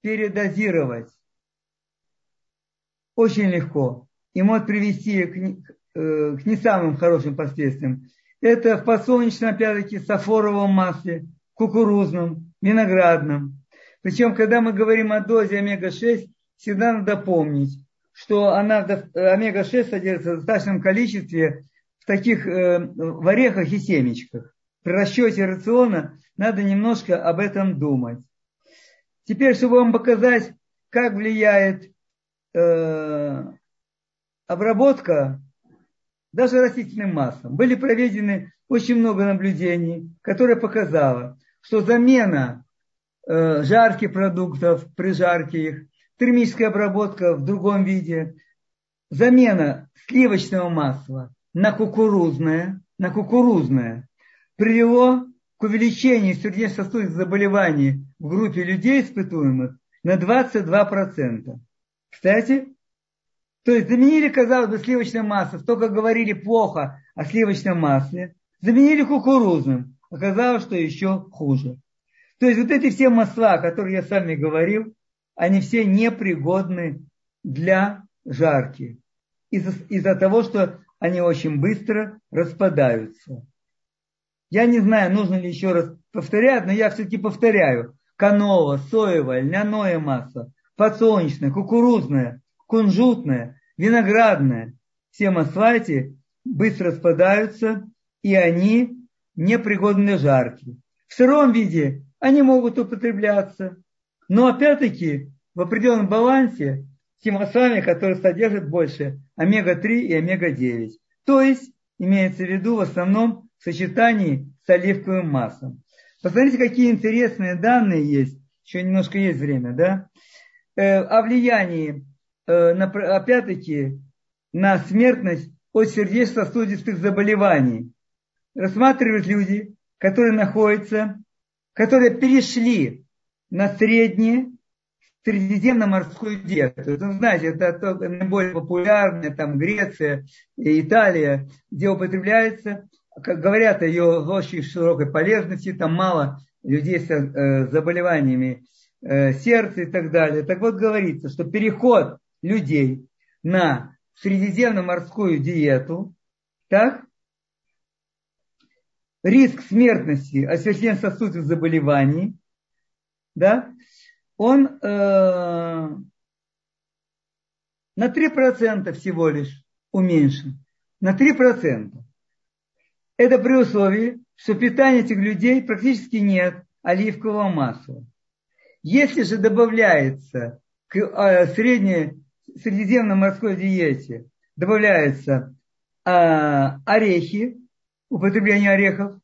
передозировать. Очень легко. И может привести к, э, к не самым хорошим последствиям. Это в подсолнечном, опять-таки, сафоровом масле, кукурузном, виноградном. Причем, когда мы говорим о дозе омега-6, всегда надо помнить, что она, омега-6 содержится в достаточном количестве в таких э, в орехах и семечках. При расчете рациона надо немножко об этом думать. Теперь, чтобы вам показать, как влияет э, обработка даже растительным маслом. Были проведены очень много наблюдений, которые показало, что замена э, жарких продуктов при жарке их, термическая обработка в другом виде, замена сливочного масла на кукурузное, на кукурузное привело к увеличению сердечно-сосудистых заболеваний в группе людей испытуемых на 22%. Кстати, то есть заменили, казалось бы, сливочное масло, только говорили плохо о сливочном масле, заменили кукурузным, оказалось, что еще хуже. То есть вот эти все масла, которые я с вами говорил, они все непригодны для жарки. Из-за, из-за того, что они очень быстро распадаются. Я не знаю, нужно ли еще раз повторять, но я все-таки повторяю. Канола, соевое, льняное масло, подсолнечное, кукурузное, кунжутное, виноградное. Все масла эти быстро распадаются, и они непригодны для жарки. В сыром виде они могут употребляться, но опять-таки в определенном балансе с теми маслами, которые содержат больше омега-3 и омега-9. То есть имеется в виду в основном в сочетании с оливковым маслом. Посмотрите, какие интересные данные есть. Еще немножко есть время, да? Э, о влиянии, э, опять-таки, на смертность от сердечно-сосудистых заболеваний. Рассматривают люди, которые находятся, которые перешли на среднее средиземноморскую диету. Вы знаете, это наиболее популярная, там Греция, Италия, где употребляется как говорят ее очень широкой полезности, там мало людей с э, заболеваниями э, сердца и так далее. Так вот говорится, что переход людей на средиземно-морскую диету, так, риск смертности от сердечно-сосудистых заболеваний, да, он э, на 3% всего лишь уменьшен. На 3%. Это при условии, что питания этих людей практически нет оливкового масла. Если же добавляется к э, средней средиземно-морской диете, добавляются э, орехи, употребление орехов,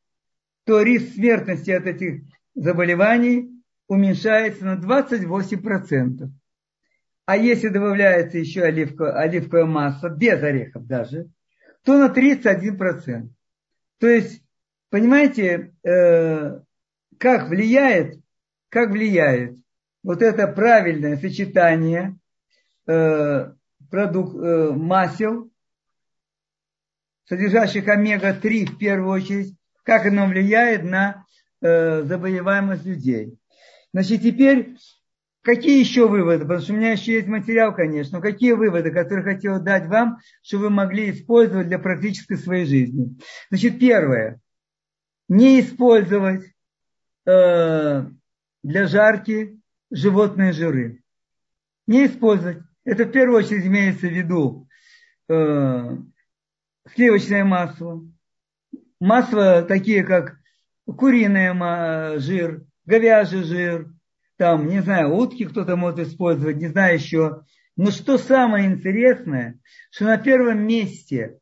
то риск смертности от этих заболеваний уменьшается на 28%. А если добавляется еще оливковое, оливковое масло, без орехов даже, то на 31%. То есть, понимаете, э, как влияет, как влияет вот это правильное сочетание э, продукт, э, масел, содержащих омега-3 в первую очередь, как оно влияет на э, заболеваемость людей. Значит, теперь Какие еще выводы? Потому что у меня еще есть материал, конечно. Но какие выводы, которые хотел дать вам, что вы могли использовать для практической своей жизни? Значит, первое. Не использовать э, для жарки животные жиры. Не использовать. Это в первую очередь имеется в виду э, сливочное масло, масло такие как куриный жир, говяжий жир, там, не знаю, утки кто-то может использовать, не знаю еще. Но что самое интересное, что на первом месте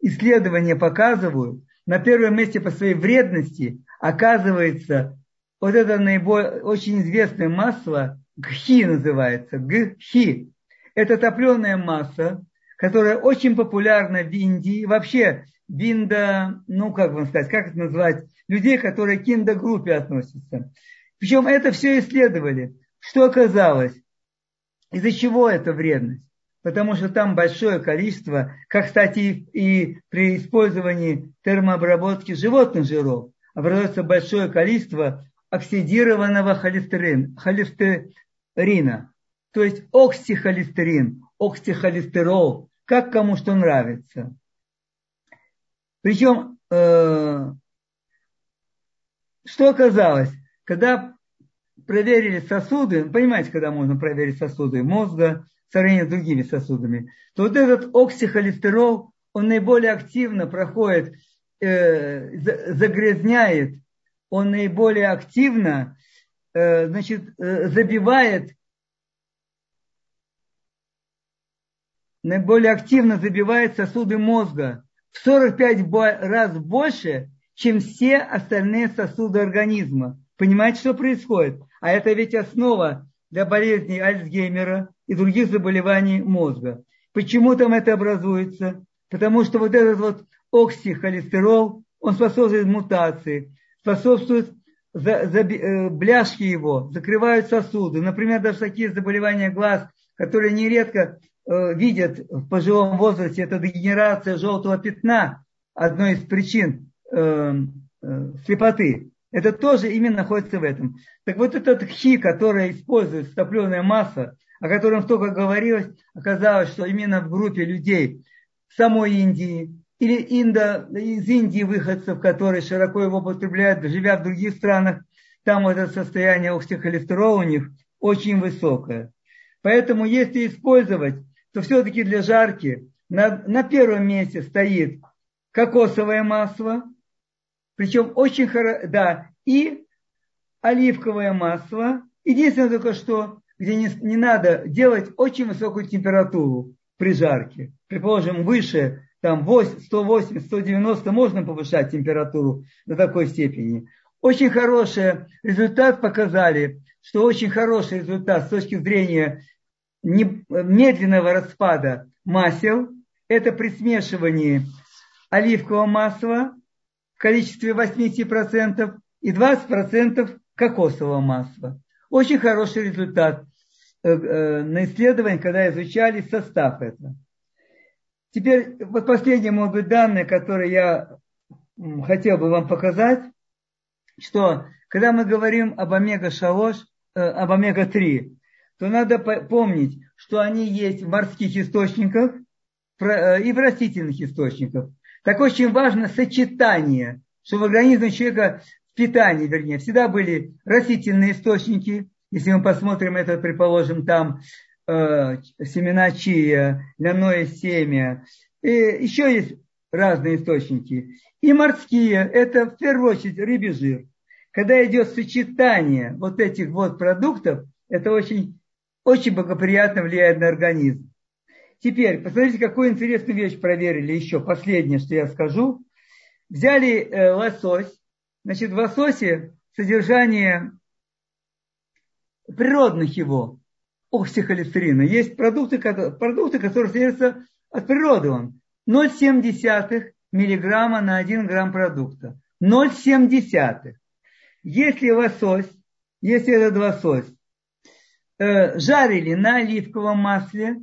исследования показывают, на первом месте по своей вредности оказывается вот это наиболее очень известное масло, гхи называется, гхи. Это топленая масса, которая очень популярна в Индии. Вообще, винда, ну как вам сказать, как это назвать, людей, которые к индогруппе относятся. Причем это все исследовали. Что оказалось? Из-за чего эта вредность? потому что там большое количество, как, кстати, и при использовании термообработки животных жиров, образуется большое количество оксидированного холестерина, то есть оксихолестерин, оксихолестерол, как кому что нравится. Причем, э, что оказалось, когда проверили сосуды, понимаете, когда можно проверить сосуды мозга, в сравнении с другими сосудами, то вот этот оксихолестерол, он наиболее активно проходит, э, загрязняет, он наиболее активно э, значит, э, забивает, наиболее активно забивает сосуды мозга в 45 раз больше, чем все остальные сосуды организма. Понимаете, что происходит? А это ведь основа для болезней Альцгеймера и других заболеваний мозга. Почему там это образуется? Потому что вот этот вот оксихолестерол, он способствует мутации, способствует за, э, бляшки его, закрывают сосуды. Например, даже такие заболевания глаз, которые нередко э, видят в пожилом возрасте, это дегенерация желтого пятна, одной из причин э, слепоты. Это тоже именно находится в этом. Так вот этот хи, который использует топленое масло, о котором столько говорилось, оказалось, что именно в группе людей самой Индии или индо, из Индии выходцев, которые широко его употребляют, живя в других странах, там это состояние оксихолестерола у них очень высокое. Поэтому если использовать, то все-таки для жарки на, на первом месте стоит кокосовое масло, причем очень хорошо, да, и оливковое масло. Единственное только что где не, не надо делать очень высокую температуру при жарке. Предположим, выше там 180, 190 можно повышать температуру до такой степени. Очень хороший результат показали, что очень хороший результат с точки зрения медленного распада масел, это при смешивании оливкового масла в количестве 80% и 20% кокосового масла. Очень хороший результат э, э, на исследовании, когда изучали состав этого. Теперь вот последние, может быть, данные, которые я хотел бы вам показать, что когда мы говорим об омега-6, э, об омега-3, то надо помнить, что они есть в морских источниках и в растительных источниках. Так очень важно сочетание, что в организме человека питании, вернее, всегда были растительные источники. Если мы посмотрим это, предположим, там э, семена чия, ляное семя. И еще есть разные источники. И морские, это в первую очередь рыбий жир. Когда идет сочетание вот этих вот продуктов, это очень, очень благоприятно влияет на организм. Теперь, посмотрите, какую интересную вещь проверили еще. Последнее, что я скажу. Взяли э, лосось, Значит, в лососе содержание природных его оксихолестерина. Есть продукты, продукты которые содержатся от природы. Он 0,7 миллиграмма на 1 грамм продукта. 0,7. Если лосось, если этот лосось э, жарили на оливковом масле,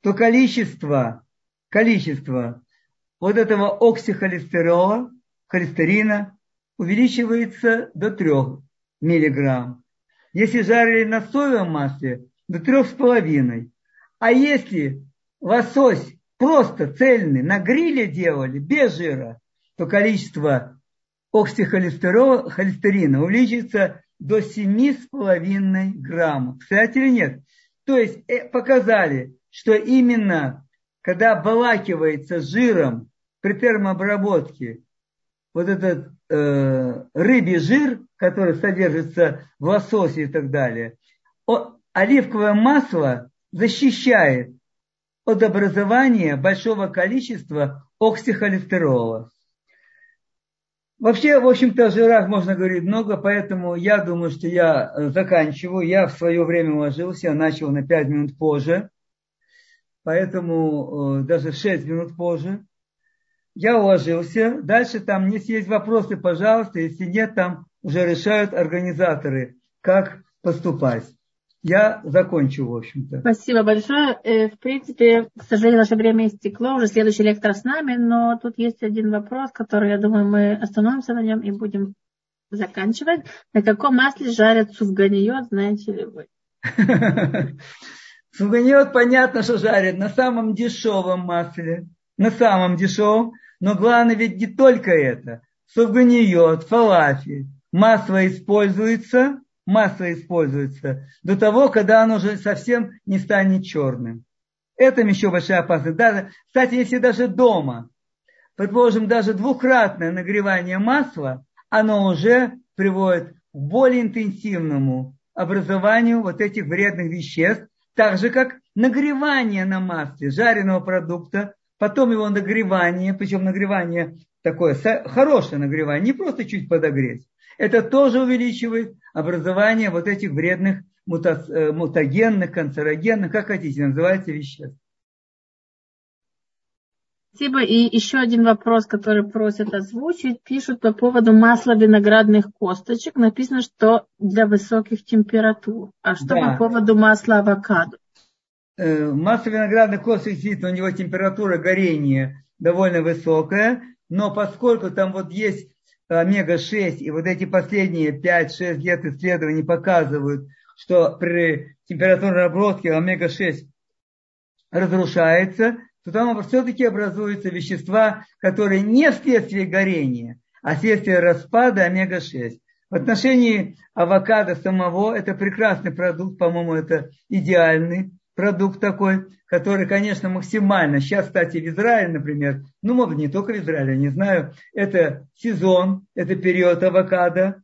то количество, количество вот этого оксихолестерола, холестерина увеличивается до 3 миллиграмм. Если жарили на соевом масле, до 3,5. А если лосось просто цельный на гриле делали, без жира, то количество оксихолестерина увеличится до 7,5 граммов. Кстати или нет? То есть э, показали, что именно когда обволакивается жиром при термообработке вот этот э, рыбий жир, который содержится в лососе и так далее, о, оливковое масло защищает от образования большого количества оксихолестерола. Вообще, в общем-то, о жирах можно говорить много, поэтому я думаю, что я э, заканчиваю. Я в свое время уложился, я начал на 5 минут позже, поэтому э, даже 6 минут позже я уложился. Дальше там, если есть вопросы, пожалуйста. Если нет, там уже решают организаторы, как поступать. Я закончу, в общем-то. Спасибо большое. Э, в принципе, к сожалению, наше время истекло. Уже следующий лектор с нами, но тут есть один вопрос, который, я думаю, мы остановимся на нем и будем заканчивать. На каком масле жарят суфганиот, знаете ли вы? Суфганиот понятно, что жарят на самом дешевом масле. На самом дешевом. Но главное ведь не только это. Суфганиот, фалафель. Масло используется масло используется до того, когда оно уже совсем не станет черным. Это еще большая опасность. Даже, кстати, если даже дома, предположим, даже двукратное нагревание масла, оно уже приводит к более интенсивному образованию вот этих вредных веществ, так же как нагревание на масле жареного продукта, потом его нагревание, причем нагревание такое хорошее нагревание, не просто чуть подогреть, это тоже увеличивает образование вот этих вредных э, мутагенных, канцерогенных, как хотите, называйте веществ. Спасибо. И еще один вопрос, который просят озвучить. Пишут по поводу масла виноградных косточек. Написано, что для высоких температур. А что да. по поводу масла авокадо? Э, масло виноградных косточек, действительно, у него температура горения довольно высокая. Но поскольку там вот есть омега-6, и вот эти последние 5-6 лет исследований показывают, что при температурной обработке омега-6 разрушается, то там все-таки образуются вещества, которые не вследствие горения, а вследствие распада омега-6. В отношении авокадо самого это прекрасный продукт, по-моему, это идеальный продукт такой, который, конечно, максимально, сейчас, кстати, в Израиле, например, ну, может, не только в Израиле, не знаю, это сезон, это период авокадо,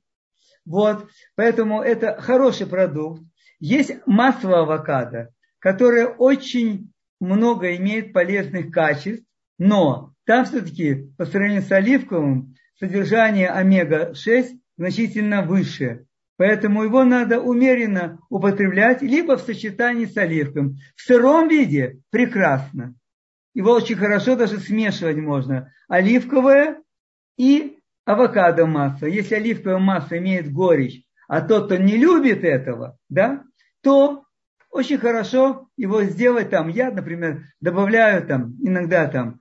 вот, поэтому это хороший продукт. Есть масло авокадо, которое очень много имеет полезных качеств, но там все-таки по сравнению с оливковым содержание омега-6 значительно выше. Поэтому его надо умеренно употреблять, либо в сочетании с оливком. В сыром виде прекрасно. Его очень хорошо даже смешивать можно. Оливковое и авокадо масло. Если оливковое масло имеет горечь, а тот, кто не любит этого, да, то очень хорошо его сделать там. Я, например, добавляю там иногда там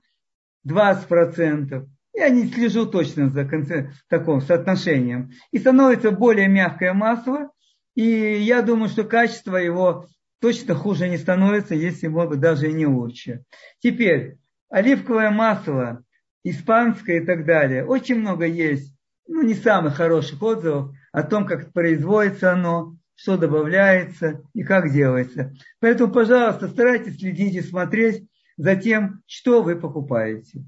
20%, я не слежу точно за таким соотношением. И становится более мягкое масло. И я думаю, что качество его точно хуже не становится, если, может быть, даже и не лучше. Теперь, оливковое масло, испанское и так далее. Очень много есть, ну, не самых хороших отзывов о том, как производится оно, что добавляется и как делается. Поэтому, пожалуйста, старайтесь следить и смотреть за тем, что вы покупаете.